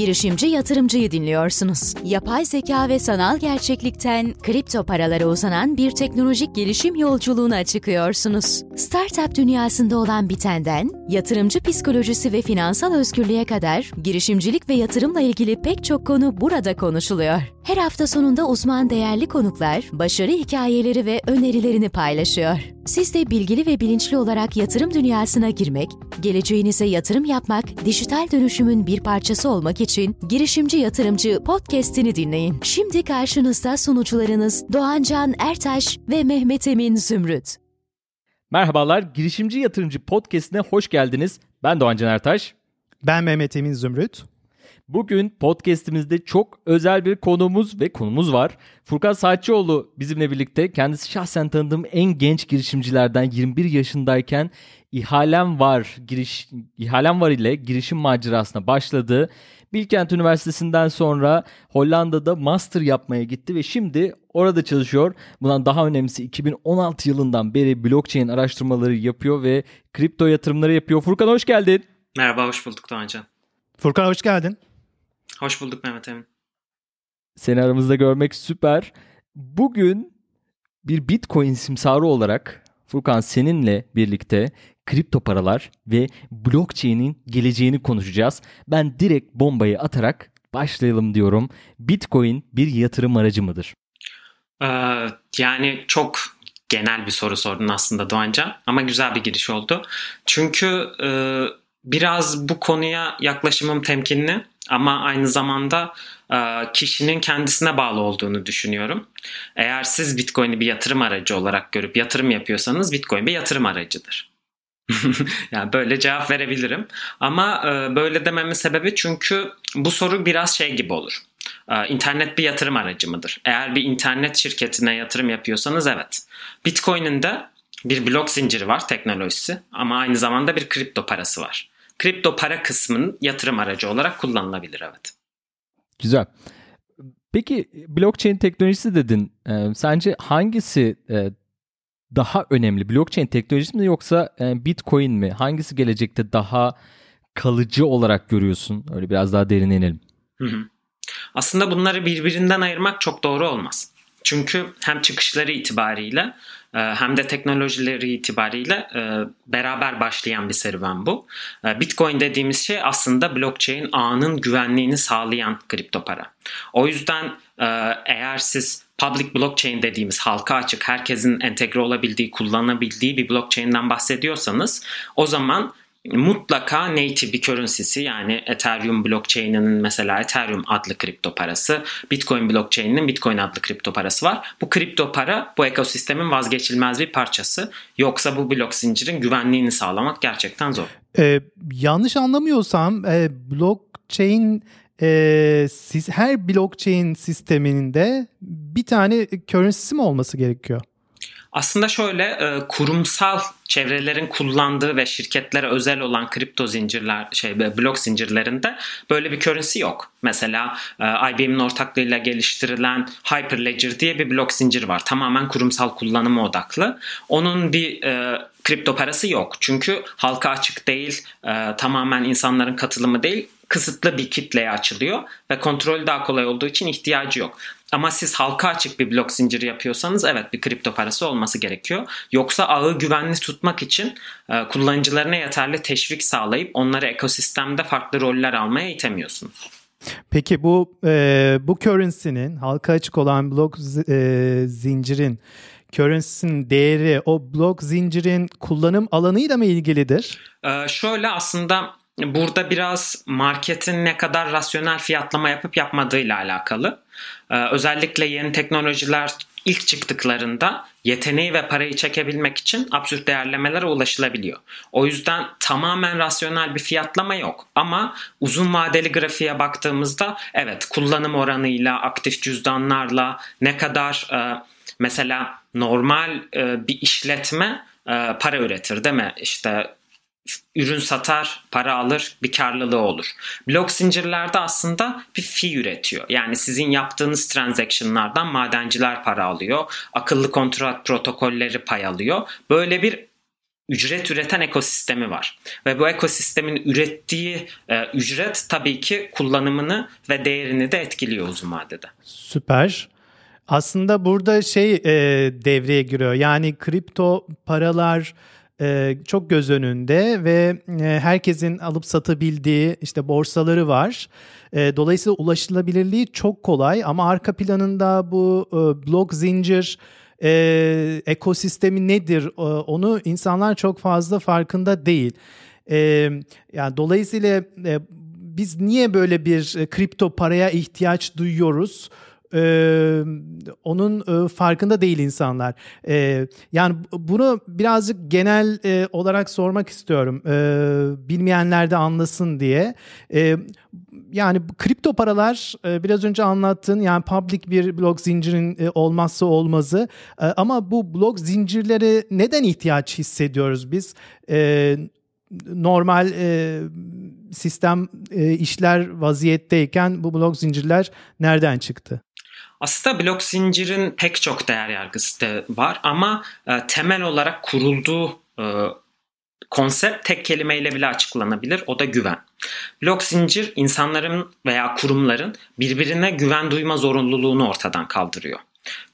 Girişimci yatırımcıyı dinliyorsunuz. Yapay zeka ve sanal gerçeklikten kripto paralara uzanan bir teknolojik gelişim yolculuğuna çıkıyorsunuz. Startup dünyasında olan bitenden, yatırımcı psikolojisi ve finansal özgürlüğe kadar girişimcilik ve yatırımla ilgili pek çok konu burada konuşuluyor. Her hafta sonunda uzman değerli konuklar, başarı hikayeleri ve önerilerini paylaşıyor. Siz de bilgili ve bilinçli olarak yatırım dünyasına girmek, geleceğinize yatırım yapmak, dijital dönüşümün bir parçası olmak için Girişimci Yatırımcı podcast'ini dinleyin. Şimdi karşınızda sunucularınız Doğancan Ertaş ve Mehmet Emin Zümrüt. Merhabalar, Girişimci Yatırımcı podcast'ine hoş geldiniz. Ben Doğancan Ertaş. Ben Mehmet Emin Zümrüt. Bugün podcast'imizde çok özel bir konumuz ve konumuz var. Furkan Saatçıoğlu bizimle birlikte. Kendisi şahsen tanıdığım en genç girişimcilerden 21 yaşındayken ihalem var giriş ihalem var ile girişim macerasına başladı. Bilkent Üniversitesi'nden sonra Hollanda'da master yapmaya gitti ve şimdi orada çalışıyor. Bundan daha önemlisi 2016 yılından beri blockchain araştırmaları yapıyor ve kripto yatırımları yapıyor. Furkan hoş geldin. Merhaba, hoş bulduk Doğancan. Furkan hoş geldin. Hoş bulduk Mehmet Emin. Seni aramızda görmek süper. Bugün bir Bitcoin simsarı olarak Furkan seninle birlikte kripto paralar ve blockchain'in geleceğini konuşacağız. Ben direkt bombayı atarak başlayalım diyorum. Bitcoin bir yatırım aracı mıdır? Ee, yani çok genel bir soru sordun aslında Doğancan ama güzel bir giriş oldu. Çünkü e, biraz bu konuya yaklaşımım temkinli ama aynı zamanda e, kişinin kendisine bağlı olduğunu düşünüyorum. Eğer siz Bitcoin'i bir yatırım aracı olarak görüp yatırım yapıyorsanız Bitcoin bir yatırım aracıdır. yani böyle cevap verebilirim. Ama e, böyle dememin sebebi çünkü bu soru biraz şey gibi olur. E, internet bir yatırım aracı mıdır? Eğer bir internet şirketine yatırım yapıyorsanız evet. Bitcoin'in de bir blok zinciri var teknolojisi ama aynı zamanda bir kripto parası var kripto para kısmının yatırım aracı olarak kullanılabilir evet. Güzel. Peki blockchain teknolojisi dedin. E, sence hangisi e, daha önemli? Blockchain teknolojisi mi yoksa e, Bitcoin mi? Hangisi gelecekte daha kalıcı olarak görüyorsun? Öyle biraz daha derine inelim. Hı hı. Aslında bunları birbirinden ayırmak çok doğru olmaz. Çünkü hem çıkışları itibariyle hem de teknolojileri itibariyle e, beraber başlayan bir serüven bu. E, Bitcoin dediğimiz şey aslında blockchain ağının güvenliğini sağlayan kripto para. O yüzden eğer siz public blockchain dediğimiz halka açık, herkesin entegre olabildiği, kullanabildiği bir blockchain'den bahsediyorsanız o zaman mutlaka native bir currency'si yani Ethereum blockchain'inin mesela Ethereum adlı kripto parası, Bitcoin blockchain'inin Bitcoin adlı kripto parası var. Bu kripto para bu ekosistemin vazgeçilmez bir parçası. Yoksa bu blok zincirin güvenliğini sağlamak gerçekten zor. Ee, yanlış anlamıyorsam e, blockchain e, siz her blockchain sisteminde bir tane currency'si mi olması gerekiyor? Aslında şöyle e, kurumsal çevrelerin kullandığı ve şirketlere özel olan kripto zincirler şey blok zincirlerinde böyle bir currency yok. Mesela e, IBM'in ortaklığıyla geliştirilen Hyperledger diye bir blok zincir var. Tamamen kurumsal kullanıma odaklı. Onun bir e, kripto parası yok. Çünkü halka açık değil, tamamen insanların katılımı değil kısıtlı bir kitleye açılıyor ve kontrolü daha kolay olduğu için ihtiyacı yok. Ama siz halka açık bir blok zinciri yapıyorsanız evet bir kripto parası olması gerekiyor. Yoksa ağı güvenli tutmak için e, kullanıcılarına yeterli teşvik sağlayıp onları ekosistemde farklı roller almaya itemiyorsunuz. Peki bu e, bu currency'nin halka açık olan blok e, zincirin currency'nin değeri o blok zincirin kullanım alanıyla mı ilgilidir? Ee, şöyle aslında burada biraz marketin ne kadar rasyonel fiyatlama yapıp yapmadığıyla alakalı. Ee, özellikle yeni teknolojiler ilk çıktıklarında yeteneği ve parayı çekebilmek için absürt değerlemelere ulaşılabiliyor. O yüzden tamamen rasyonel bir fiyatlama yok. Ama uzun vadeli grafiğe baktığımızda evet kullanım oranıyla, aktif cüzdanlarla ne kadar e, mesela normal e, bir işletme e, para üretir değil mi? İşte ürün satar, para alır, bir karlılığı olur. Blok zincirlerde aslında bir fee üretiyor. Yani sizin yaptığınız transaction'lardan madenciler para alıyor. Akıllı kontrat protokolleri pay alıyor. Böyle bir ücret üreten ekosistemi var. Ve bu ekosistemin ürettiği e, ücret tabii ki kullanımını ve değerini de etkiliyor uzun vadede. Süper. Aslında burada şey e, devreye giriyor. Yani kripto paralar e, çok göz önünde ve e, herkesin alıp satabildiği işte borsaları var. E, dolayısıyla ulaşılabilirliği çok kolay ama arka planında bu e, blok zincir ekosistemi nedir onu insanlar çok fazla farkında değil. Yani dolayısıyla biz niye böyle bir kripto paraya ihtiyaç duyuyoruz? Ee, onun e, farkında değil insanlar. Ee, yani bunu birazcık genel e, olarak sormak istiyorum. Ee, bilmeyenler de anlasın diye. Ee, yani kripto paralar e, biraz önce anlattığın yani public bir blok zincirin e, olmazsa olmazı. E, ama bu blok zincirleri neden ihtiyaç hissediyoruz biz? E, normal e, sistem e, işler vaziyetteyken bu blok zincirler nereden çıktı? Aslında blok zincirin pek çok değer yargısı da var ama e, temel olarak kurulduğu e, konsept tek kelimeyle bile açıklanabilir. O da güven. Blok zincir insanların veya kurumların birbirine güven duyma zorunluluğunu ortadan kaldırıyor.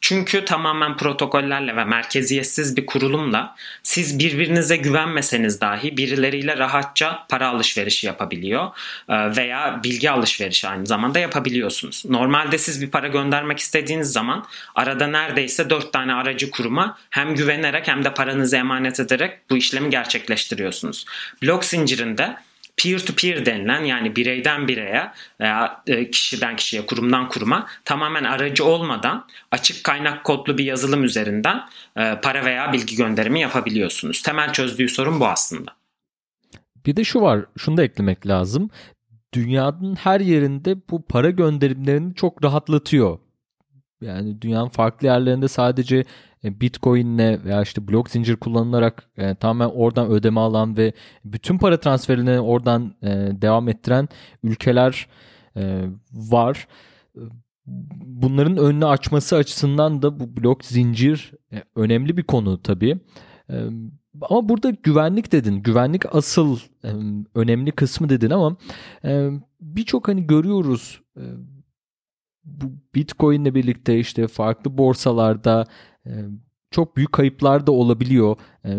Çünkü tamamen protokollerle ve merkeziyetsiz bir kurulumla siz birbirinize güvenmeseniz dahi birileriyle rahatça para alışverişi yapabiliyor e, veya bilgi alışverişi aynı zamanda yapabiliyorsunuz. Normalde siz bir para göndermek istediğiniz zaman arada neredeyse 4 tane aracı kuruma hem güvenerek hem de paranızı emanet ederek bu işlemi gerçekleştiriyorsunuz. Blok zincirinde peer to peer denilen yani bireyden bireye veya e, kişiden kişiye, kurumdan kuruma tamamen aracı olmadan açık kaynak kodlu bir yazılım üzerinden e, para veya bilgi gönderimi yapabiliyorsunuz. Temel çözdüğü sorun bu aslında. Bir de şu var, şunu da eklemek lazım. Dünyanın her yerinde bu para gönderimlerini çok rahatlatıyor. Yani dünyanın farklı yerlerinde sadece e, Bitcoin'le veya işte blok zincir kullanılarak e, tamamen oradan ödeme alan ve bütün para transferini oradan e, devam ettiren ülkeler e, var. Bunların önünü açması açısından da bu blok zincir e, önemli bir konu tabii. E, ama burada güvenlik dedin. Güvenlik asıl e, önemli kısmı dedin ama e, birçok hani görüyoruz e, bu Bitcoin'le birlikte işte farklı borsalarda e, çok büyük kayıplar da olabiliyor. E,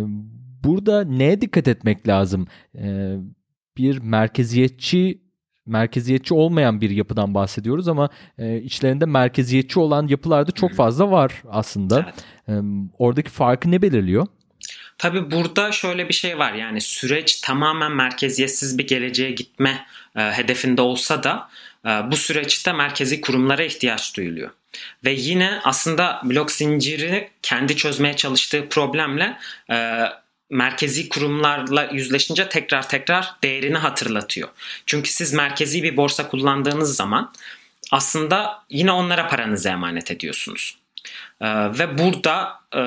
burada neye dikkat etmek lazım? E, bir merkeziyetçi merkeziyetçi olmayan bir yapıdan bahsediyoruz ama içlerinde merkeziyetçi olan yapılar da çok fazla var aslında. Evet. Oradaki farkı ne belirliyor? Tabii burada şöyle bir şey var yani süreç tamamen merkeziyetsiz bir geleceğe gitme hedefinde olsa da bu süreçte merkezi kurumlara ihtiyaç duyuluyor. Ve yine aslında blok zinciri kendi çözmeye çalıştığı problemle e, merkezi kurumlarla yüzleşince tekrar tekrar değerini hatırlatıyor. Çünkü siz merkezi bir borsa kullandığınız zaman aslında yine onlara paranızı emanet ediyorsunuz. E, ve burada e,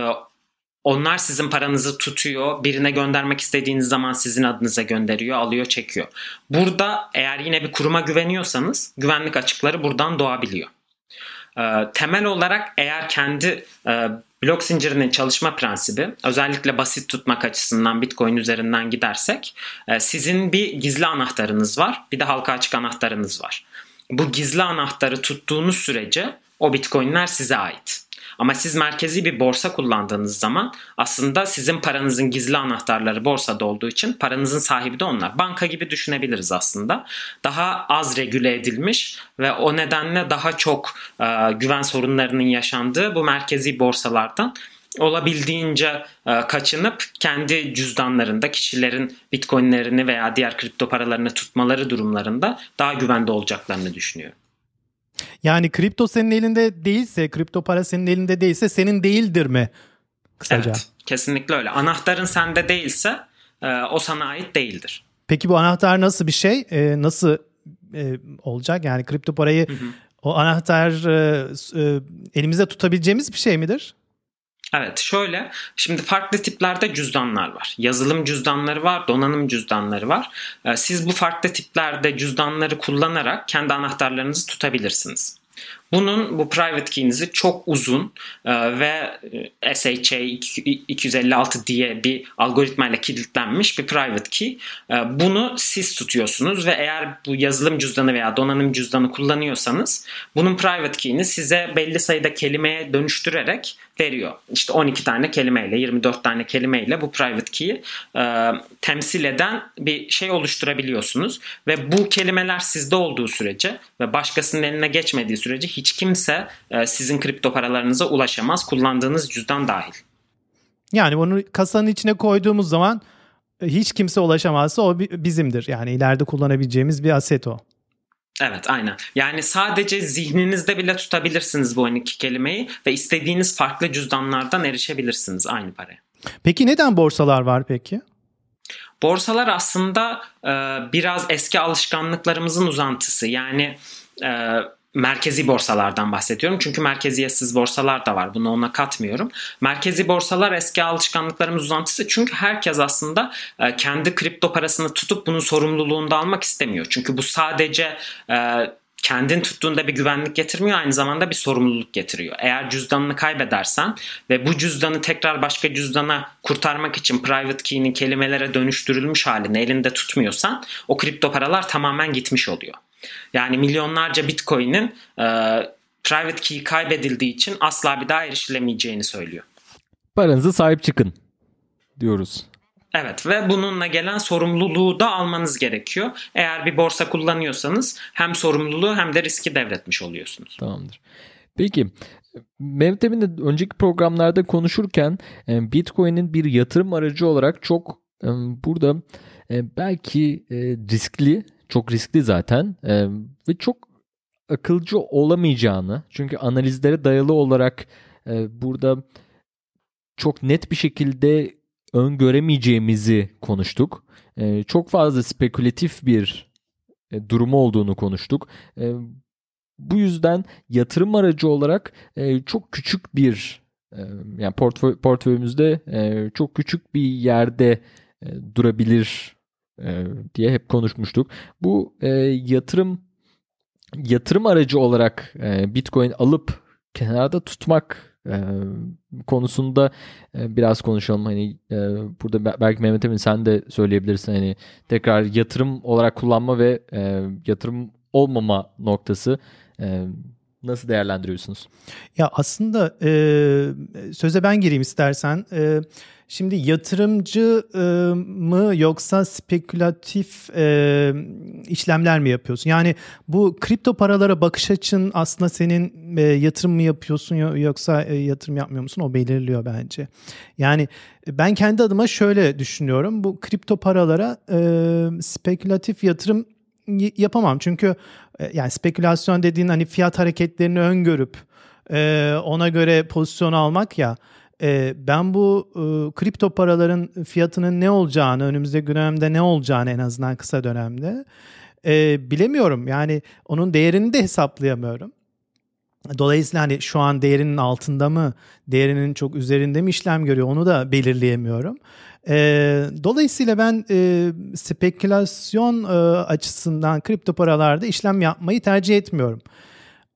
onlar sizin paranızı tutuyor. Birine göndermek istediğiniz zaman sizin adınıza gönderiyor, alıyor, çekiyor. Burada eğer yine bir kuruma güveniyorsanız güvenlik açıkları buradan doğabiliyor. Ee, temel olarak eğer kendi e, blok zincirinin çalışma prensibi özellikle basit tutmak açısından Bitcoin üzerinden gidersek e, sizin bir gizli anahtarınız var bir de halka açık anahtarınız var. Bu gizli anahtarı tuttuğunuz sürece o Bitcoin'ler size ait. Ama siz merkezi bir borsa kullandığınız zaman aslında sizin paranızın gizli anahtarları borsada olduğu için paranızın sahibi de onlar. Banka gibi düşünebiliriz aslında. Daha az regüle edilmiş ve o nedenle daha çok e, güven sorunlarının yaşandığı bu merkezi borsalardan olabildiğince e, kaçınıp kendi cüzdanlarında kişilerin bitcoinlerini veya diğer kripto paralarını tutmaları durumlarında daha güvende olacaklarını düşünüyorum. Yani kripto senin elinde değilse, kripto para senin elinde değilse senin değildir mi? Kısaca. Evet, kesinlikle öyle. Anahtarın sende değilse e, o sana ait değildir. Peki bu anahtar nasıl bir şey? E, nasıl e, olacak? Yani kripto parayı hı hı. o anahtar e, e, elimizde tutabileceğimiz bir şey midir? Evet şöyle şimdi farklı tiplerde cüzdanlar var. Yazılım cüzdanları var, donanım cüzdanları var. Ee, siz bu farklı tiplerde cüzdanları kullanarak kendi anahtarlarınızı tutabilirsiniz. bunun bu private key'inizi çok uzun e, ve SHA 256 diye bir algoritmayla kilitlenmiş bir private key. E, bunu siz tutuyorsunuz ve eğer bu yazılım cüzdanı veya donanım cüzdanı kullanıyorsanız bunun private key'ini size belli sayıda kelimeye dönüştürerek veriyor. İşte 12 tane kelimeyle 24 tane kelimeyle bu private key'i e, temsil eden bir şey oluşturabiliyorsunuz ve bu kelimeler sizde olduğu sürece ve başkasının eline geçmediği sürece hiç kimse e, sizin kripto paralarınıza ulaşamaz kullandığınız cüzdan dahil. Yani bunu kasanın içine koyduğumuz zaman e, hiç kimse ulaşamazsa o bizimdir. Yani ileride kullanabileceğimiz bir aset o. Evet aynen. Yani sadece zihninizde bile tutabilirsiniz bu 12 kelimeyi ve istediğiniz farklı cüzdanlardan erişebilirsiniz aynı paraya. Peki neden borsalar var peki? Borsalar aslında e, biraz eski alışkanlıklarımızın uzantısı. Yani e, merkezi borsalardan bahsediyorum. Çünkü merkeziyetsiz borsalar da var. Bunu ona katmıyorum. Merkezi borsalar eski alışkanlıklarımız uzantısı. Çünkü herkes aslında e, kendi kripto parasını tutup bunun sorumluluğunu da almak istemiyor. Çünkü bu sadece e, kendin tuttuğunda bir güvenlik getirmiyor aynı zamanda bir sorumluluk getiriyor. Eğer cüzdanını kaybedersen ve bu cüzdanı tekrar başka cüzdana kurtarmak için private key'nin kelimelere dönüştürülmüş halini elinde tutmuyorsan o kripto paralar tamamen gitmiş oluyor. Yani milyonlarca Bitcoin'in e, private key kaybedildiği için asla bir daha erişilemeyeceğini söylüyor. Paranızı sahip çıkın diyoruz. Evet ve bununla gelen sorumluluğu da almanız gerekiyor. Eğer bir borsa kullanıyorsanız hem sorumluluğu hem de riski devretmiş oluyorsunuz. Tamamdır. Peki Mehmet Emin de önceki programlarda konuşurken e, Bitcoin'in bir yatırım aracı olarak çok e, burada e, belki riskli çok riskli zaten e, ve çok akılcı olamayacağını çünkü analizlere dayalı olarak e, burada çok net bir şekilde öngöremeyeceğimizi konuştuk. E, çok fazla spekülatif bir e, durumu olduğunu konuştuk. E, bu yüzden yatırım aracı olarak e, çok küçük bir e, yani portföy, portföyümüzde e, çok küçük bir yerde e, durabilir e, diye hep konuşmuştuk. Bu e, yatırım yatırım aracı olarak e, Bitcoin alıp kenarda tutmak e, konusunda e, biraz konuşalım. Hani e, burada belki Mehmet Emin sen de söyleyebilirsin. Hani tekrar yatırım olarak kullanma ve e, yatırım olmama noktası e, nasıl değerlendiriyorsunuz? Ya aslında e, söze ben gireyim istersen. E, Şimdi yatırımcı mı yoksa spekülatif e, işlemler mi yapıyorsun? Yani bu kripto paralara bakış açın aslında senin e, yatırım mı yapıyorsun yoksa e, yatırım yapmıyor musun? O belirliyor bence. Yani ben kendi adıma şöyle düşünüyorum. Bu kripto paralara e, spekülatif yatırım yapamam. Çünkü e, yani spekülasyon dediğin hani fiyat hareketlerini öngörüp e, ona göre pozisyon almak ya e, ben bu kripto paraların fiyatının ne olacağını, önümüzde dönemde ne olacağını en azından kısa dönemde bilemiyorum. Yani onun değerini de hesaplayamıyorum. Dolayısıyla hani şu an değerinin altında mı, değerinin çok üzerinde mi işlem görüyor onu da belirleyemiyorum. E, dolayısıyla ben e, spekülasyon e, açısından kripto paralarda işlem yapmayı tercih etmiyorum.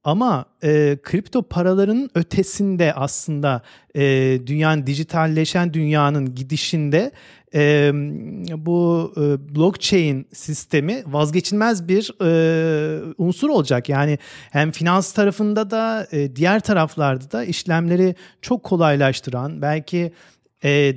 Ama e, kripto paraların ötesinde aslında e, dünyanın dijitalleşen dünyanın gidişinde e, bu e, blockchain sistemi vazgeçilmez bir e, unsur olacak. Yani hem finans tarafında da e, diğer taraflarda da işlemleri çok kolaylaştıran belki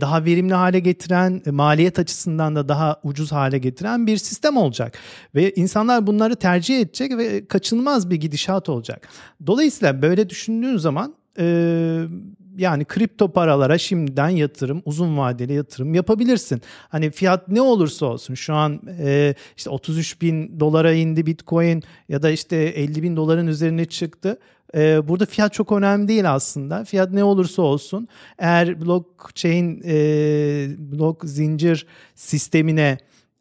daha verimli hale getiren, maliyet açısından da daha ucuz hale getiren bir sistem olacak. Ve insanlar bunları tercih edecek ve kaçınılmaz bir gidişat olacak. Dolayısıyla böyle düşündüğün zaman yani kripto paralara şimdiden yatırım, uzun vadeli yatırım yapabilirsin. Hani fiyat ne olursa olsun şu an e, işte 33 bin dolara indi Bitcoin ya da işte 50 bin doların üzerine çıktı. E, burada fiyat çok önemli değil aslında. Fiyat ne olursa olsun eğer blockchain, e, blok zincir sistemine,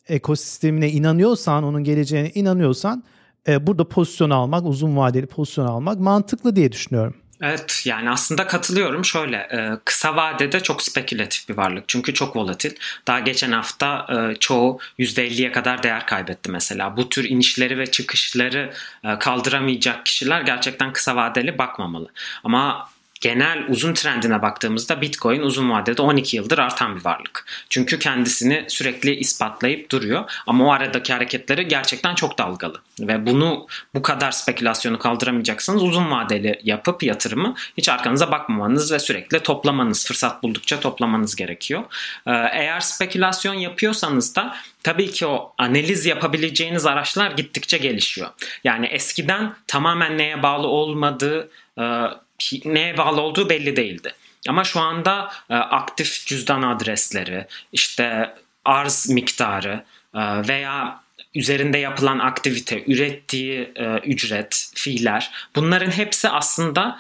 ekosistemine inanıyorsan, onun geleceğine inanıyorsan e, burada pozisyon almak, uzun vadeli pozisyon almak mantıklı diye düşünüyorum. Evet yani aslında katılıyorum. Şöyle e, kısa vadede çok spekülatif bir varlık. Çünkü çok volatil. Daha geçen hafta e, çoğu %50'ye kadar değer kaybetti mesela. Bu tür inişleri ve çıkışları e, kaldıramayacak kişiler gerçekten kısa vadeli bakmamalı. Ama genel uzun trendine baktığımızda Bitcoin uzun vadede 12 yıldır artan bir varlık. Çünkü kendisini sürekli ispatlayıp duruyor ama o aradaki hareketleri gerçekten çok dalgalı. Ve bunu bu kadar spekülasyonu kaldıramayacaksanız uzun vadeli yapıp yatırımı hiç arkanıza bakmamanız ve sürekli toplamanız, fırsat buldukça toplamanız gerekiyor. Ee, eğer spekülasyon yapıyorsanız da tabii ki o analiz yapabileceğiniz araçlar gittikçe gelişiyor. Yani eskiden tamamen neye bağlı olmadığı e, neye bağlı olduğu belli değildi. Ama şu anda e, aktif cüzdan adresleri, işte arz miktarı e, veya üzerinde yapılan aktivite, ürettiği e, ücret, fiiller bunların hepsi aslında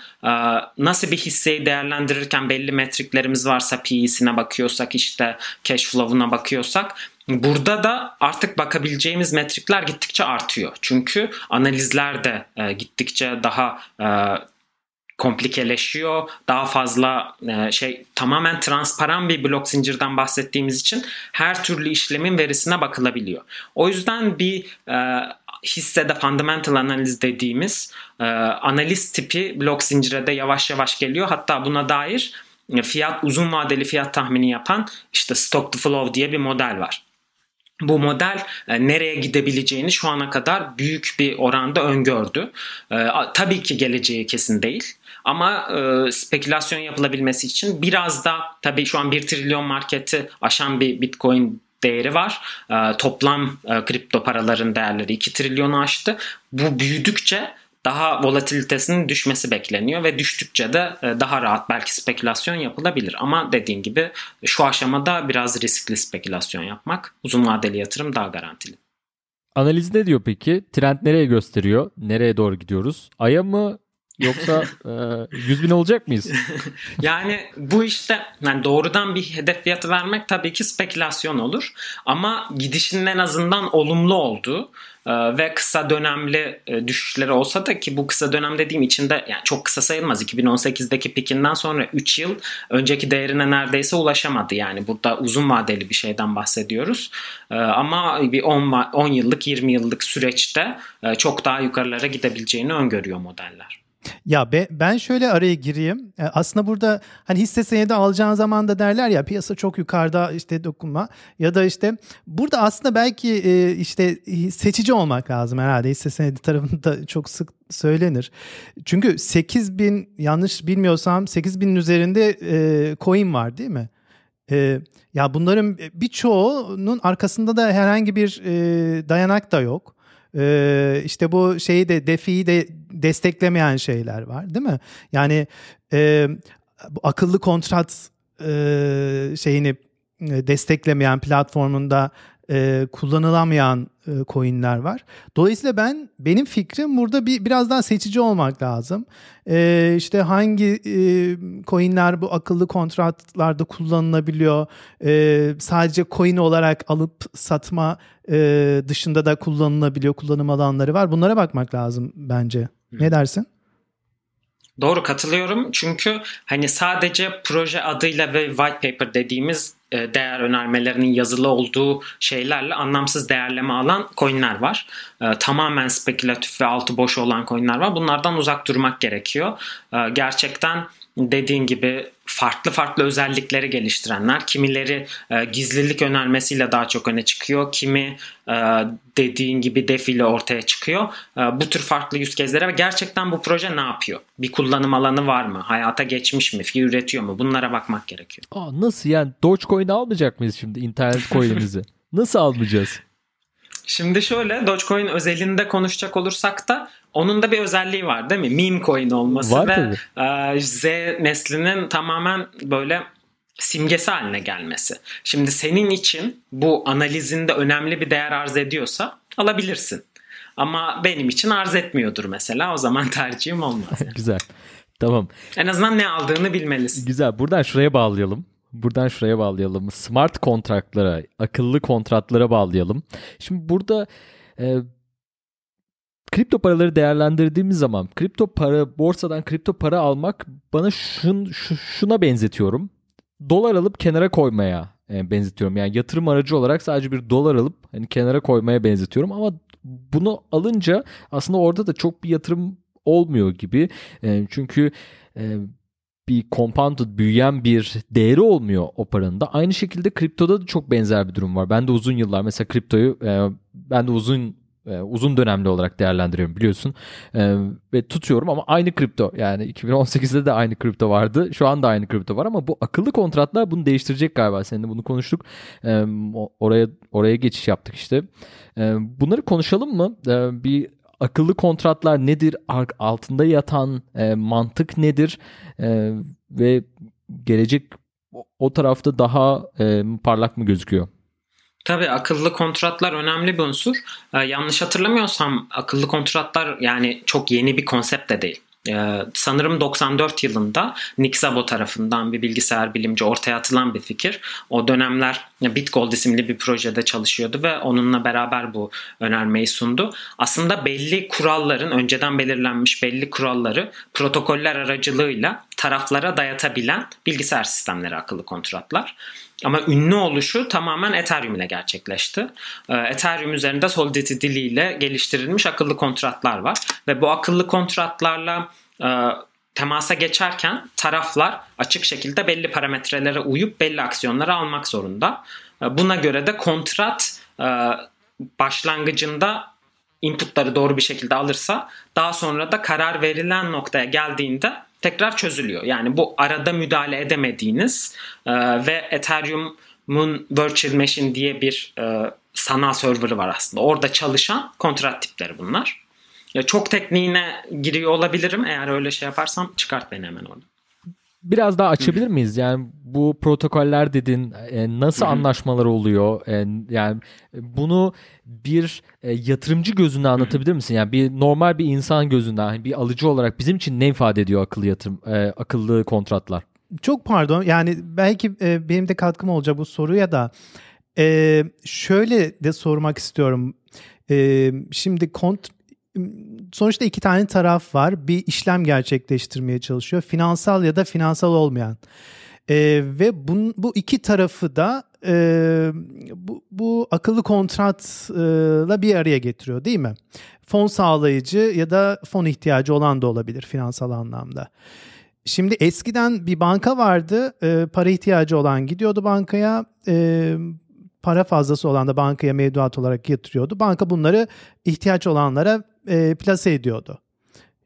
nasıl bir hisseyi değerlendirirken belli metriklerimiz varsa PE'sine bakıyorsak işte cash flow'una bakıyorsak Burada da artık bakabileceğimiz metrikler gittikçe artıyor. Çünkü analizler de gittikçe daha komplikeleşiyor. Daha fazla e, şey tamamen transparan bir blok zincirden bahsettiğimiz için her türlü işlemin verisine bakılabiliyor. O yüzden bir e, hissede fundamental analiz dediğimiz e, analiz tipi blok zincire de yavaş yavaş geliyor. Hatta buna dair e, fiyat uzun vadeli fiyat tahmini yapan işte stock to flow diye bir model var bu model e, nereye gidebileceğini şu ana kadar büyük bir oranda öngördü. E, tabii ki geleceği kesin değil. Ama e, spekülasyon yapılabilmesi için biraz da tabii şu an 1 trilyon marketi aşan bir Bitcoin değeri var. E, toplam e, kripto paraların değerleri 2 trilyonu aştı. Bu büyüdükçe daha volatilitesinin düşmesi bekleniyor ve düştükçe de e, daha rahat belki spekülasyon yapılabilir. Ama dediğim gibi şu aşamada biraz riskli spekülasyon yapmak uzun vadeli yatırım daha garantili. Analiz ne diyor peki? Trend nereye gösteriyor? Nereye doğru gidiyoruz? Aya mı Yoksa e, 100 bin olacak mıyız? yani bu işte yani doğrudan bir hedef fiyatı vermek tabii ki spekülasyon olur. Ama gidişinin en azından olumlu olduğu e, ve kısa dönemli e, düşüşleri olsa da ki bu kısa dönem dediğim içinde yani çok kısa sayılmaz. 2018'deki pikinden sonra 3 yıl önceki değerine neredeyse ulaşamadı. Yani burada uzun vadeli bir şeyden bahsediyoruz. E, ama bir 10, 10 yıllık 20 yıllık süreçte çok daha yukarılara gidebileceğini öngörüyor modeller. Ya be, ben şöyle araya gireyim. E, aslında burada hani hisse senedi alacağın zaman da derler ya piyasa çok yukarıda işte dokunma ya da işte burada aslında belki e, işte seçici olmak lazım herhalde hisse senedi tarafında çok sık söylenir. Çünkü 8 bin yanlış bilmiyorsam 8 binin üzerinde e, coin var değil mi? E, ya bunların birçoğunun arkasında da herhangi bir e, dayanak da yok. Ee, işte bu şeyi de defiyi de desteklemeyen şeyler var değil mi? Yani e, bu akıllı kontrat e, şeyini e, desteklemeyen platformunda e, kullanılamayan e, coinler var. Dolayısıyla ben benim fikrim burada bir biraz daha seçici olmak lazım. E, işte hangi e, coinler bu akıllı kontratlarda kullanılabiliyor? E, sadece coin olarak alıp satma e, dışında da kullanılabiliyor kullanım alanları var. Bunlara bakmak lazım bence. Ne dersin? Doğru katılıyorum çünkü hani sadece proje adıyla ve white paper dediğimiz e, değer önermelerinin yazılı olduğu şeylerle anlamsız değerleme alan coinler var. E, tamamen spekülatif ve altı boş olan coinler var. Bunlardan uzak durmak gerekiyor. E, gerçekten dediğin gibi farklı farklı özellikleri geliştirenler. Kimileri e, gizlilik önermesiyle daha çok öne çıkıyor. Kimi e, dediğin gibi defile ortaya çıkıyor. E, bu tür farklı yüz kezlere ve gerçekten bu proje ne yapıyor? Bir kullanım alanı var mı? Hayata geçmiş mi? Fikir üretiyor mu? Bunlara bakmak gerekiyor. Aa, nasıl yani Dogecoin almayacak mıyız şimdi internet coin'imizi? nasıl almayacağız? Şimdi şöyle Dogecoin özelinde konuşacak olursak da onun da bir özelliği var değil mi? Meme coin olması var ve tabii. Z neslinin tamamen böyle simgesi haline gelmesi. Şimdi senin için bu analizinde önemli bir değer arz ediyorsa alabilirsin. Ama benim için arz etmiyordur mesela. O zaman tercihim olmaz. Yani. Güzel. Tamam. En azından ne aldığını bilmelisin. Güzel. Buradan şuraya bağlayalım. Buradan şuraya bağlayalım. Smart kontratlara, akıllı kontratlara bağlayalım. Şimdi burada e, kripto paraları değerlendirdiğimiz zaman kripto para borsadan kripto para almak bana şun, şuna benzetiyorum. Dolar alıp kenara koymaya e, benzetiyorum. Yani yatırım aracı olarak sadece bir dolar alıp hani kenara koymaya benzetiyorum ama bunu alınca aslında orada da çok bir yatırım olmuyor gibi. E, çünkü e, bir compounded büyüyen bir değeri olmuyor o paranın da. Aynı şekilde kriptoda da çok benzer bir durum var. Ben de uzun yıllar mesela kriptoyu ben de uzun e, uzun dönemli olarak değerlendiriyorum biliyorsun. E, ve tutuyorum ama aynı kripto yani 2018'de de aynı kripto vardı. Şu anda aynı kripto var ama bu akıllı kontratlar bunu değiştirecek galiba. Seninle bunu konuştuk. E, oraya oraya geçiş yaptık işte. E, bunları konuşalım mı? E, bir akıllı kontratlar nedir? Altında yatan e, mantık nedir? E, ve gelecek o tarafta daha e, parlak mı gözüküyor? Tabii akıllı kontratlar önemli bir unsur. Ee, yanlış hatırlamıyorsam akıllı kontratlar yani çok yeni bir konsept de değil. Ee, sanırım 94 yılında Nick Szabo tarafından bir bilgisayar bilimci ortaya atılan bir fikir. O dönemler BitGold isimli bir projede çalışıyordu ve onunla beraber bu önermeyi sundu. Aslında belli kuralların, önceden belirlenmiş belli kuralları protokoller aracılığıyla taraflara dayatabilen bilgisayar sistemleri akıllı kontratlar. Ama ünlü oluşu tamamen Ethereum ile gerçekleşti. Ee, Ethereum üzerinde Solidity diliyle geliştirilmiş akıllı kontratlar var. Ve bu akıllı kontratlarla e, temasa geçerken taraflar açık şekilde belli parametrelere uyup belli aksiyonları almak zorunda. E, buna göre de kontrat e, başlangıcında inputları doğru bir şekilde alırsa daha sonra da karar verilen noktaya geldiğinde tekrar çözülüyor. Yani bu arada müdahale edemediğiniz e, ve Ethereum'un Virtual Machine diye bir e, sanal server'ı var aslında. Orada çalışan kontrat tipleri bunlar. Ya çok tekniğine giriyor olabilirim. Eğer öyle şey yaparsam çıkart beni hemen orada biraz daha açabilir miyiz? Yani bu protokoller dedin e, nasıl anlaşmalar oluyor? E, yani bunu bir e, yatırımcı gözünden anlatabilir misin? Yani bir normal bir insan gözünden bir alıcı olarak bizim için ne ifade ediyor akıllı yatırım akıllı kontratlar? Çok pardon. Yani belki benim de katkım olacak bu soruya da şöyle de sormak istiyorum. şimdi kont sonuçta iki tane taraf var. Bir işlem gerçekleştirmeye çalışıyor. Finansal ya da finansal olmayan. E, ve bun, bu iki tarafı da e, bu, bu akıllı kontratla bir araya getiriyor değil mi? Fon sağlayıcı ya da fon ihtiyacı olan da olabilir finansal anlamda. Şimdi eskiden bir banka vardı. E, para ihtiyacı olan gidiyordu bankaya. E, para fazlası olan da bankaya mevduat olarak yatırıyordu. Banka bunları ihtiyaç olanlara e, plase ediyordu.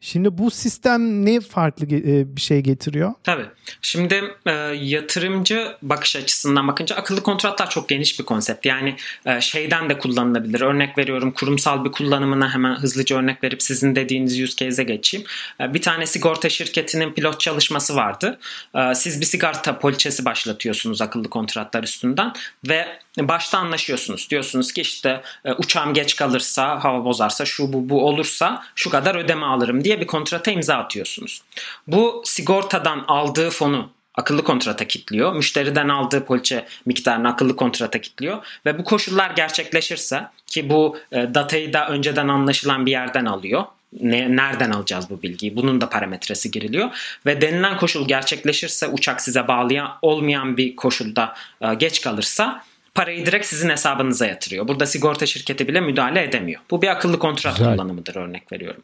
Şimdi bu sistem ne farklı e, bir şey getiriyor? Tabii. Şimdi e, yatırımcı bakış açısından bakınca akıllı kontratlar çok geniş bir konsept. Yani e, şeyden de kullanılabilir. Örnek veriyorum kurumsal bir kullanımına hemen hızlıca örnek verip sizin dediğiniz use case'e geçeyim. E, bir tane sigorta şirketinin pilot çalışması vardı. E, siz bir sigorta poliçesi başlatıyorsunuz akıllı kontratlar üstünden ve başta anlaşıyorsunuz. Diyorsunuz ki işte e, uçağım geç kalırsa, hava bozarsa, şu bu bu olursa şu kadar ödeme alırım diye bir kontrata imza atıyorsunuz. Bu sigortadan aldığı fonu akıllı kontrata kilitliyor. Müşteriden aldığı poliçe miktarını akıllı kontrata kilitliyor. Ve bu koşullar gerçekleşirse ki bu e, datayı da önceden anlaşılan bir yerden alıyor. Ne, nereden alacağız bu bilgiyi? Bunun da parametresi giriliyor. Ve denilen koşul gerçekleşirse uçak size bağlayan olmayan bir koşulda e, geç kalırsa parayı direkt sizin hesabınıza yatırıyor. Burada sigorta şirketi bile müdahale edemiyor. Bu bir akıllı kontrat Güzel. kullanımıdır örnek veriyorum.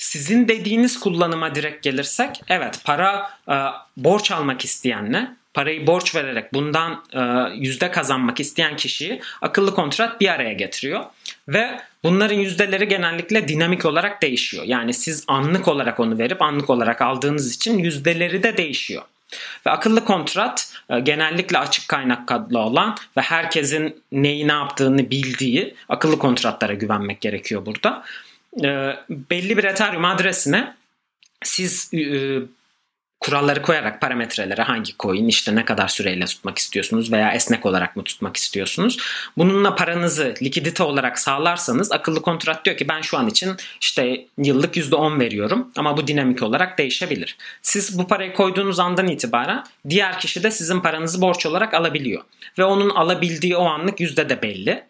Sizin dediğiniz kullanıma direkt gelirsek evet para e, borç almak isteyenle parayı borç vererek bundan e, yüzde kazanmak isteyen kişiyi akıllı kontrat bir araya getiriyor. Ve bunların yüzdeleri genellikle dinamik olarak değişiyor. Yani siz anlık olarak onu verip anlık olarak aldığınız için yüzdeleri de değişiyor. Ve akıllı kontrat e, genellikle açık kaynak kadlı olan ve herkesin neyi ne yaptığını bildiği akıllı kontratlara güvenmek gerekiyor burada. E, belli bir Ethereum adresine siz e, kuralları koyarak parametrelere hangi coin işte ne kadar süreyle tutmak istiyorsunuz veya esnek olarak mı tutmak istiyorsunuz. Bununla paranızı likidite olarak sağlarsanız akıllı kontrat diyor ki ben şu an için işte yıllık %10 veriyorum ama bu dinamik olarak değişebilir. Siz bu parayı koyduğunuz andan itibaren diğer kişi de sizin paranızı borç olarak alabiliyor. Ve onun alabildiği o anlık yüzde de belli.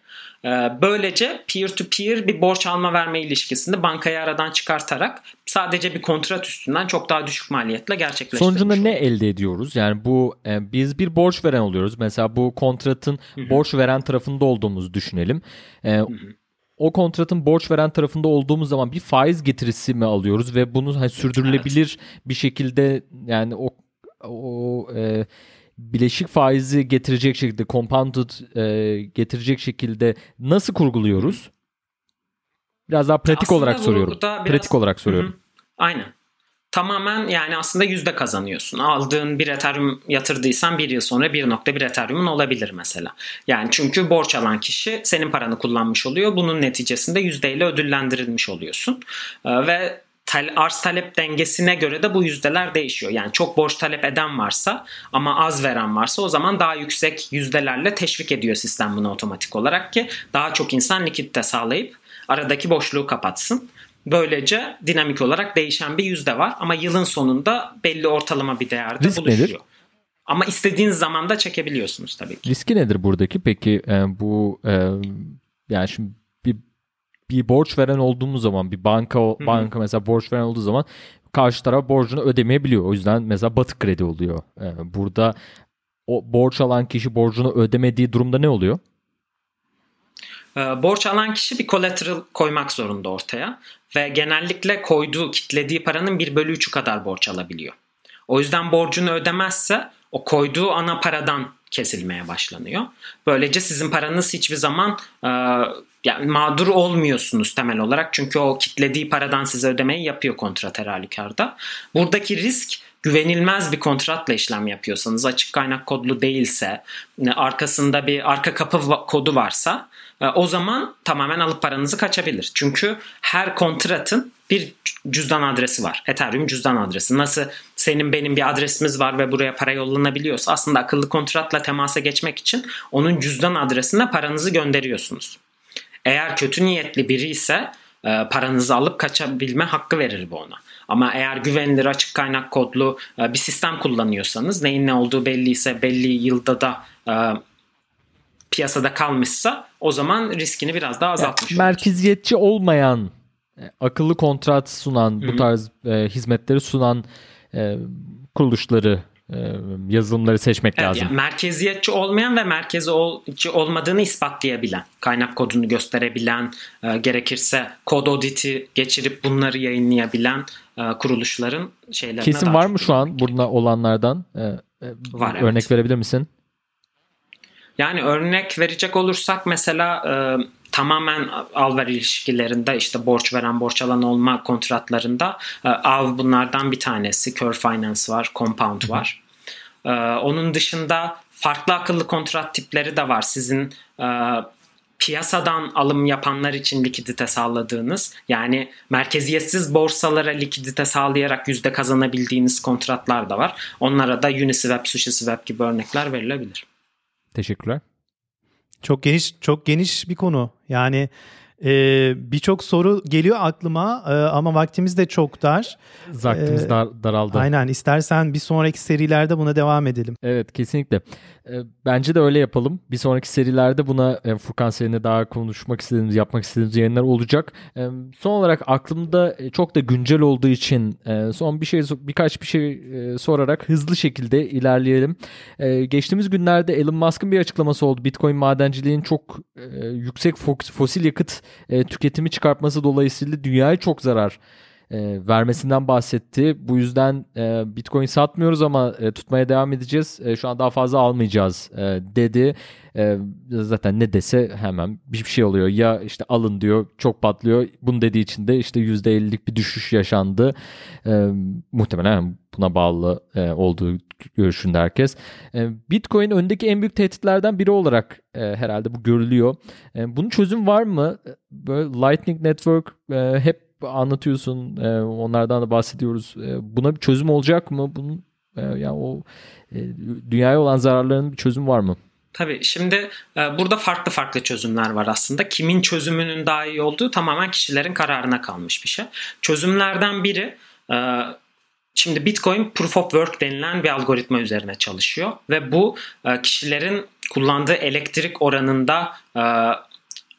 Böylece peer to peer bir borç alma verme ilişkisini bankayı aradan çıkartarak sadece bir kontrat üstünden çok daha düşük maliyetle gerçekleştirmiş Sonucunda ne elde ediyoruz? Yani bu e, biz bir borç veren oluyoruz. Mesela bu kontratın Hı-hı. borç veren tarafında olduğumuzu düşünelim. E, o kontratın borç veren tarafında olduğumuz zaman bir faiz getirisi mi alıyoruz ve bunu hani sürdürülebilir evet. bir şekilde yani o o e, bileşik faizi getirecek şekilde compounded e, getirecek şekilde nasıl kurguluyoruz? Biraz daha pratik aslında olarak soruyorum. Biraz... Pratik olarak soruyorum. Hı-hı. Aynen. Tamamen yani aslında yüzde kazanıyorsun. Aldığın bir Ethereum yatırdıysan bir yıl sonra 1.1 Ethereum'un olabilir mesela. Yani çünkü borç alan kişi senin paranı kullanmış oluyor. Bunun neticesinde yüzdeyle ödüllendirilmiş oluyorsun. Ee, ve arz talep dengesine göre de bu yüzdeler değişiyor. Yani çok borç talep eden varsa ama az veren varsa o zaman daha yüksek yüzdelerle teşvik ediyor sistem bunu otomatik olarak ki daha çok insan likitte sağlayıp aradaki boşluğu kapatsın. Böylece dinamik olarak değişen bir yüzde var ama yılın sonunda belli ortalama bir değerde Risk buluşuyor. Nedir? Ama istediğiniz zaman da çekebiliyorsunuz tabii ki. Riski nedir buradaki? Peki e, bu e, yani şimdi bir bir borç veren olduğumuz zaman bir banka Hı-hı. banka mesela borç veren olduğu zaman karşı taraf borcunu ödemeyebiliyor. O yüzden mesela batık kredi oluyor. E, burada o borç alan kişi borcunu ödemediği durumda ne oluyor? Ee, borç alan kişi bir collateral koymak zorunda ortaya ve genellikle koyduğu, kitlediği paranın 1 bölü 3'ü kadar borç alabiliyor. O yüzden borcunu ödemezse o koyduğu ana paradan kesilmeye başlanıyor. Böylece sizin paranız hiçbir zaman e, yani mağdur olmuyorsunuz temel olarak. Çünkü o kitlediği paradan size ödemeyi yapıyor kontrat her halükarda. Buradaki risk güvenilmez bir kontratla işlem yapıyorsanız açık kaynak kodlu değilse arkasında bir arka kapı kodu varsa e, o zaman tamamen alıp paranızı kaçabilir. Çünkü her kontratın bir cüzdan adresi var. Ethereum cüzdan adresi. Nasıl senin benim bir adresimiz var ve buraya para yollanabiliyorsa aslında akıllı kontratla temasa geçmek için onun cüzdan adresine paranızı gönderiyorsunuz. Eğer kötü niyetli biri ise e, paranızı alıp kaçabilme hakkı verir bu ona. Ama eğer güvenilir açık kaynak kodlu e, bir sistem kullanıyorsanız neyin ne olduğu belliyse belli yılda da e, piyasada kalmışsa o zaman riskini biraz daha azaltmış yani, Merkeziyetçi olmayan e, akıllı kontrat sunan Hı-hı. bu tarz e, hizmetleri sunan e, kuruluşları yazılımları seçmek evet, lazım. Yani merkeziyetçi olmayan ve merkeziyetçi olmadığını ispatlayabilen, kaynak kodunu gösterebilen, e, gerekirse kod auditi geçirip bunları yayınlayabilen e, kuruluşların şeylerine Kesin var mı şu an burada olanlardan? E, e, var, örnek evet. verebilir misin? Yani örnek verecek olursak mesela e, tamamen al ver ilişkilerinde işte borç veren borç alan olma kontratlarında e, AV bunlardan bir tanesi. Curve Finance var, Compound var. E, onun dışında farklı akıllı kontrat tipleri de var. Sizin e, piyasadan alım yapanlar için likidite sağladığınız yani merkeziyetsiz borsalara likidite sağlayarak yüzde kazanabildiğiniz kontratlar da var. Onlara da Uniswap, SushiSwap gibi örnekler verilebilir. Teşekkürler. Çok geniş çok geniş bir konu. Yani ee, Birçok soru geliyor aklıma e, ama vaktimiz de çok dar. Vaktimiz ee, dar, daraldı. Aynen istersen bir sonraki serilerde buna devam edelim. Evet kesinlikle. Ee, bence de öyle yapalım. Bir sonraki serilerde buna e, Furkan seninle daha konuşmak istediğimiz, yapmak istediğimiz yayınlar olacak. E, son olarak aklımda e, çok da güncel olduğu için e, son bir şey birkaç bir şey sorarak hızlı şekilde ilerleyelim. Geçtiğimiz günlerde Elon Musk'ın bir açıklaması oldu. Bitcoin madenciliğin çok yüksek fosil yakıt tüketimi çıkartması dolayısıyla dünyaya çok zarar e, vermesinden bahsetti. Bu yüzden e, Bitcoin satmıyoruz ama e, tutmaya devam edeceğiz. E, şu an daha fazla almayacağız e, dedi. E, zaten ne dese hemen bir şey oluyor. Ya işte alın diyor çok patlıyor. Bunu dediği için de işte %50'lik bir düşüş yaşandı. E, muhtemelen buna bağlı e, olduğu görüşünde herkes. E, Bitcoin öndeki en büyük tehditlerden biri olarak e, herhalde bu görülüyor. E, bunun çözüm var mı? Böyle Lightning Network e, hep anlatıyorsun. E, onlardan da bahsediyoruz. E, buna bir çözüm olacak mı? Bunun e, yani o e, dünyaya olan zararların bir çözüm var mı? Tabii şimdi e, burada farklı farklı çözümler var aslında. Kimin çözümünün daha iyi olduğu tamamen kişilerin kararına kalmış bir şey. Çözümlerden biri e, şimdi Bitcoin Proof of Work denilen bir algoritma üzerine çalışıyor ve bu e, kişilerin kullandığı elektrik oranında e,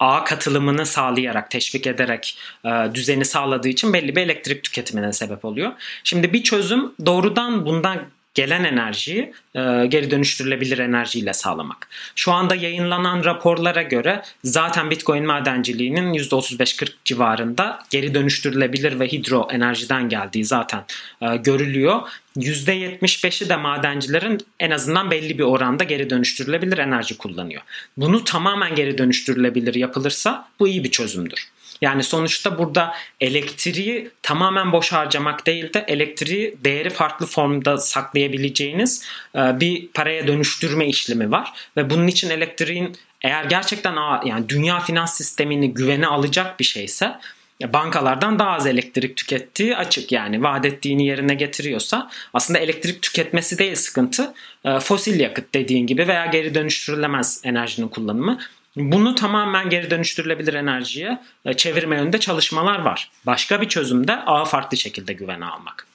ağ katılımını sağlayarak, teşvik ederek e, düzeni sağladığı için belli bir elektrik tüketimine sebep oluyor. Şimdi bir çözüm doğrudan bundan gelen enerjiyi e, geri dönüştürülebilir enerjiyle sağlamak. Şu anda yayınlanan raporlara göre zaten Bitcoin madenciliğinin %35-40 civarında geri dönüştürülebilir ve hidro enerjiden geldiği zaten e, görülüyor. %75'i de madencilerin en azından belli bir oranda geri dönüştürülebilir enerji kullanıyor. Bunu tamamen geri dönüştürülebilir yapılırsa bu iyi bir çözümdür. Yani sonuçta burada elektriği tamamen boş harcamak değil de elektriği değeri farklı formda saklayabileceğiniz e, bir paraya dönüştürme işlemi var. Ve bunun için elektriğin eğer gerçekten yani dünya finans sistemini güvene alacak bir şeyse bankalardan daha az elektrik tükettiği açık yani vaat ettiğini yerine getiriyorsa aslında elektrik tüketmesi değil sıkıntı e, fosil yakıt dediğin gibi veya geri dönüştürülemez enerjinin kullanımı bunu tamamen geri dönüştürülebilir enerjiye e, çevirme yönünde çalışmalar var. Başka bir çözüm de ağı farklı şekilde güvene almak.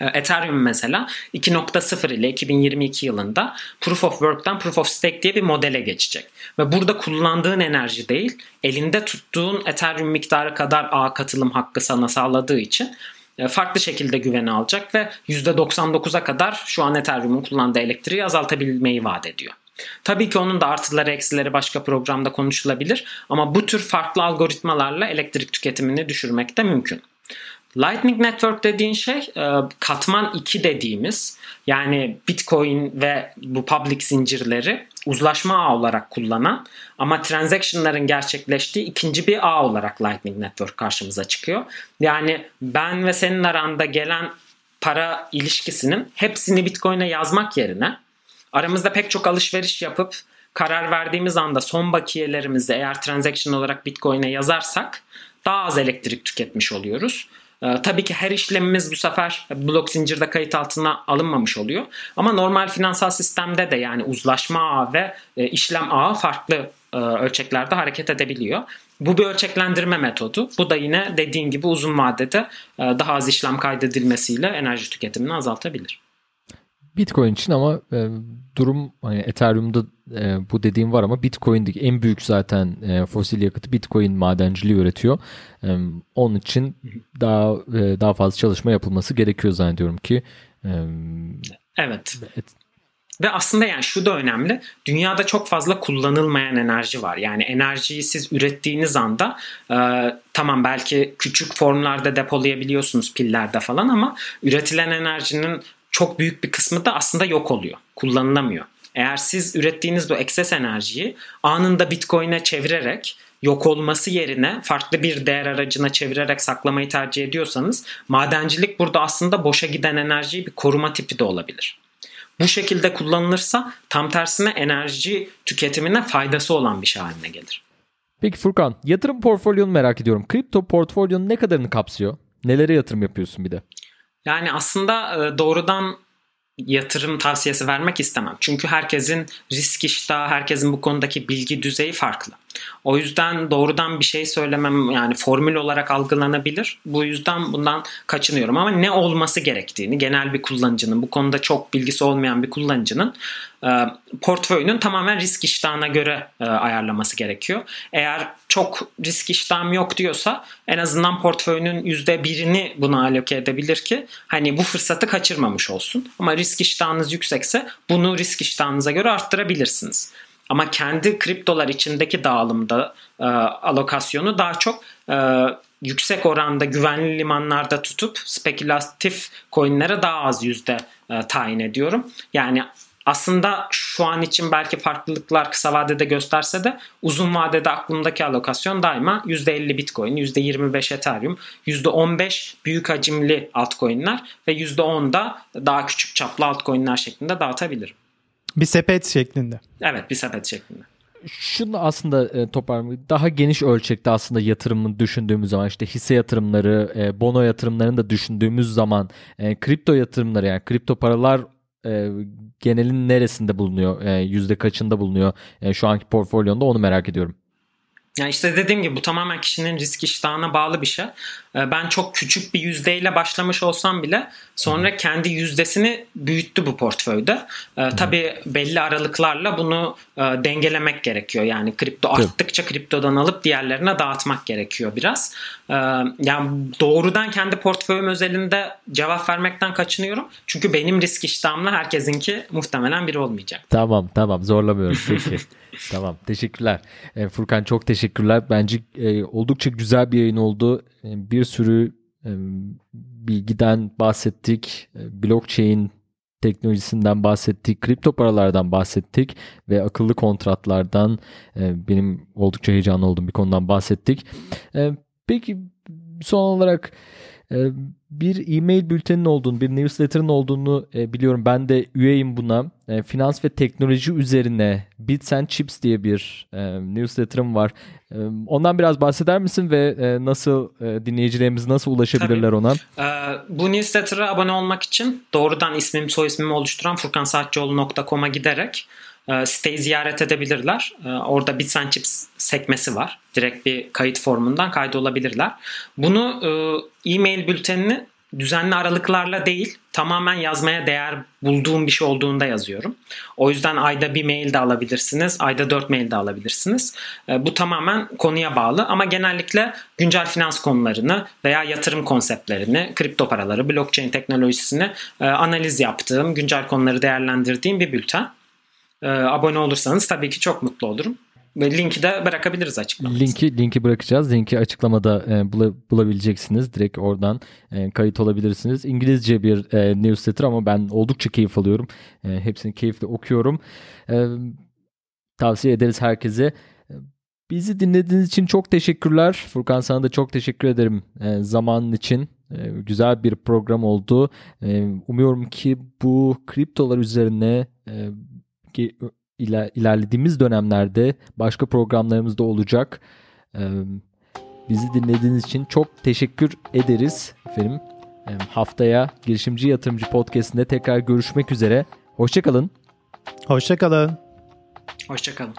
E, Ethereum mesela 2.0 ile 2022 yılında Proof of Work'tan Proof of Stake diye bir modele geçecek. Ve burada kullandığın enerji değil, elinde tuttuğun Ethereum miktarı kadar ağ katılım hakkı sana sağladığı için e, farklı şekilde güvene alacak ve %99'a kadar şu an Ethereum'un kullandığı elektriği azaltabilmeyi vaat ediyor. Tabii ki onun da artıları eksileri başka programda konuşulabilir ama bu tür farklı algoritmalarla elektrik tüketimini düşürmek de mümkün. Lightning Network dediğin şey e, katman 2 dediğimiz yani Bitcoin ve bu public zincirleri uzlaşma ağ olarak kullanan ama transactionların gerçekleştiği ikinci bir ağ olarak Lightning Network karşımıza çıkıyor. Yani ben ve senin aranda gelen para ilişkisinin hepsini Bitcoin'e yazmak yerine aramızda pek çok alışveriş yapıp karar verdiğimiz anda son bakiyelerimizi eğer transaction olarak Bitcoin'e yazarsak daha az elektrik tüketmiş oluyoruz. Ee, tabii ki her işlemimiz bu sefer blok zincirde kayıt altına alınmamış oluyor. Ama normal finansal sistemde de yani uzlaşma ağı ve e, işlem ağı farklı e, ölçeklerde hareket edebiliyor. Bu bir ölçeklendirme metodu. Bu da yine dediğin gibi uzun vadede e, daha az işlem kaydedilmesiyle enerji tüketimini azaltabilir. Bitcoin için ama e, durum hani Ethereum'da e, bu dediğim var ama Bitcoin'deki en büyük zaten e, fosil yakıtı Bitcoin madenciliği üretiyor. E, onun için daha e, daha fazla çalışma yapılması gerekiyor zannediyorum ki. E, evet. Et, ve aslında yani şu da önemli. Dünyada çok fazla kullanılmayan enerji var. Yani enerjiyi siz ürettiğiniz anda e, tamam belki küçük formlarda depolayabiliyorsunuz pillerde falan ama üretilen enerjinin çok büyük bir kısmı da aslında yok oluyor. Kullanılamıyor. Eğer siz ürettiğiniz bu ekses enerjiyi anında Bitcoin'e çevirerek yok olması yerine farklı bir değer aracına çevirerek saklamayı tercih ediyorsanız madencilik burada aslında boşa giden enerjiyi bir koruma tipi de olabilir. Bu şekilde kullanılırsa tam tersine enerji tüketimine faydası olan bir şey haline gelir. Peki Furkan, yatırım portfolyonu merak ediyorum. Kripto portfolyonun ne kadarını kapsıyor? Nelere yatırım yapıyorsun bir de? Yani aslında e, doğrudan yatırım tavsiyesi vermek istemem. Çünkü herkesin risk iştahı, herkesin bu konudaki bilgi düzeyi farklı. O yüzden doğrudan bir şey söylemem yani formül olarak algılanabilir. Bu yüzden bundan kaçınıyorum ama ne olması gerektiğini genel bir kullanıcının bu konuda çok bilgisi olmayan bir kullanıcının portföyünün tamamen risk iştahına göre e, ayarlaması gerekiyor. Eğer çok risk iştahım yok diyorsa en azından portföyünün %1'ini buna aloke edebilir ki hani bu fırsatı kaçırmamış olsun. Ama risk iştahınız yüksekse bunu risk iştahınıza göre arttırabilirsiniz. Ama kendi kriptolar içindeki dağılımda e, alokasyonu daha çok e, yüksek oranda güvenli limanlarda tutup spekülatif coinlere daha az yüzde e, tayin ediyorum. Yani aslında şu an için belki farklılıklar kısa vadede gösterse de uzun vadede aklımdaki alokasyon daima %50 Bitcoin, %25 Ethereum, %15 büyük hacimli altcoin'ler ve %10 da daha küçük çaplı altcoin'ler şeklinde dağıtabilirim. Bir sepet şeklinde. Evet bir sepet şeklinde. Şunu aslında e, toparlamak daha geniş ölçekte aslında yatırımı düşündüğümüz zaman işte hisse yatırımları, e, bono yatırımlarını da düşündüğümüz zaman e, kripto yatırımları yani kripto paralar e, genelin neresinde bulunuyor? E, yüzde kaçında bulunuyor? E, şu anki portfolyonda onu merak ediyorum. Yani işte dediğim gibi bu tamamen kişinin risk iştahına bağlı bir şey. Ee, ben çok küçük bir yüzdeyle başlamış olsam bile sonra kendi yüzdesini büyüttü bu portföyde. Ee, tabii belli aralıklarla bunu e, dengelemek gerekiyor. Yani kripto arttıkça kriptodan alıp diğerlerine dağıtmak gerekiyor biraz. Ee, yani doğrudan kendi portföyüm özelinde cevap vermekten kaçınıyorum. Çünkü benim risk iştahımla herkesinki muhtemelen bir olmayacak. Tamam tamam zorlamıyorum peki. tamam teşekkürler. E, Furkan çok teşekkürler. Bence e, oldukça güzel bir yayın oldu. E, bir sürü e, bilgiden bahsettik. E, blockchain teknolojisinden bahsettik, kripto paralardan bahsettik ve akıllı kontratlardan e, benim oldukça heyecanlı olduğum bir konudan bahsettik. E, peki son olarak bir e-mail bültenin olduğunu, bir newsletter'ın olduğunu e, biliyorum. Ben de üyeyim buna. E, finans ve teknoloji üzerine Bits and Chips diye bir e, newsletter'ım var. Ondan biraz bahseder misin ve nasıl dinleyicilerimiz nasıl ulaşabilirler Tabii. ona? E, bu newsletter'a abone olmak için doğrudan ismim soy ismimi oluşturan furkansaatçıoğlu.com'a giderek siteyi ziyaret edebilirler. E, orada Bits and Chips sekmesi var. Direkt bir kayıt formundan kaydolabilirler. Bunu e, e-mail bültenini düzenli aralıklarla değil tamamen yazmaya değer bulduğum bir şey olduğunda yazıyorum. O yüzden ayda bir mail de alabilirsiniz. Ayda dört mail de alabilirsiniz. E, bu tamamen konuya bağlı ama genellikle güncel finans konularını veya yatırım konseptlerini, kripto paraları, blockchain teknolojisini e, analiz yaptığım, güncel konuları değerlendirdiğim bir bülten. E, abone olursanız tabii ki çok mutlu olurum. Linki de bırakabiliriz açıklamada. Linki linki bırakacağız. Linki açıklamada e, bula, bulabileceksiniz. Direkt oradan e, kayıt olabilirsiniz. İngilizce bir e, newsletter ama ben oldukça keyif alıyorum. E, hepsini keyifle okuyorum. E, tavsiye ederiz herkese. E, Bizi dinlediğiniz için çok teşekkürler. Furkan sana da çok teşekkür ederim e, zamanın için. E, güzel bir program oldu. E, umuyorum ki bu kriptolar üzerine e, ki, iler, ilerlediğimiz dönemlerde başka programlarımız da olacak. Bizi dinlediğiniz için çok teşekkür ederiz efendim. Haftaya Girişimci Yatırımcı Podcast'inde tekrar görüşmek üzere. Hoşçakalın. Hoşçakalın. Hoşçakalın.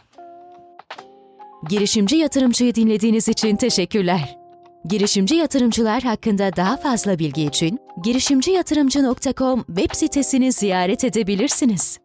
Girişimci Yatırımcı'yı dinlediğiniz için teşekkürler. Girişimci yatırımcılar hakkında daha fazla bilgi için girişimciyatırımcı.com web sitesini ziyaret edebilirsiniz.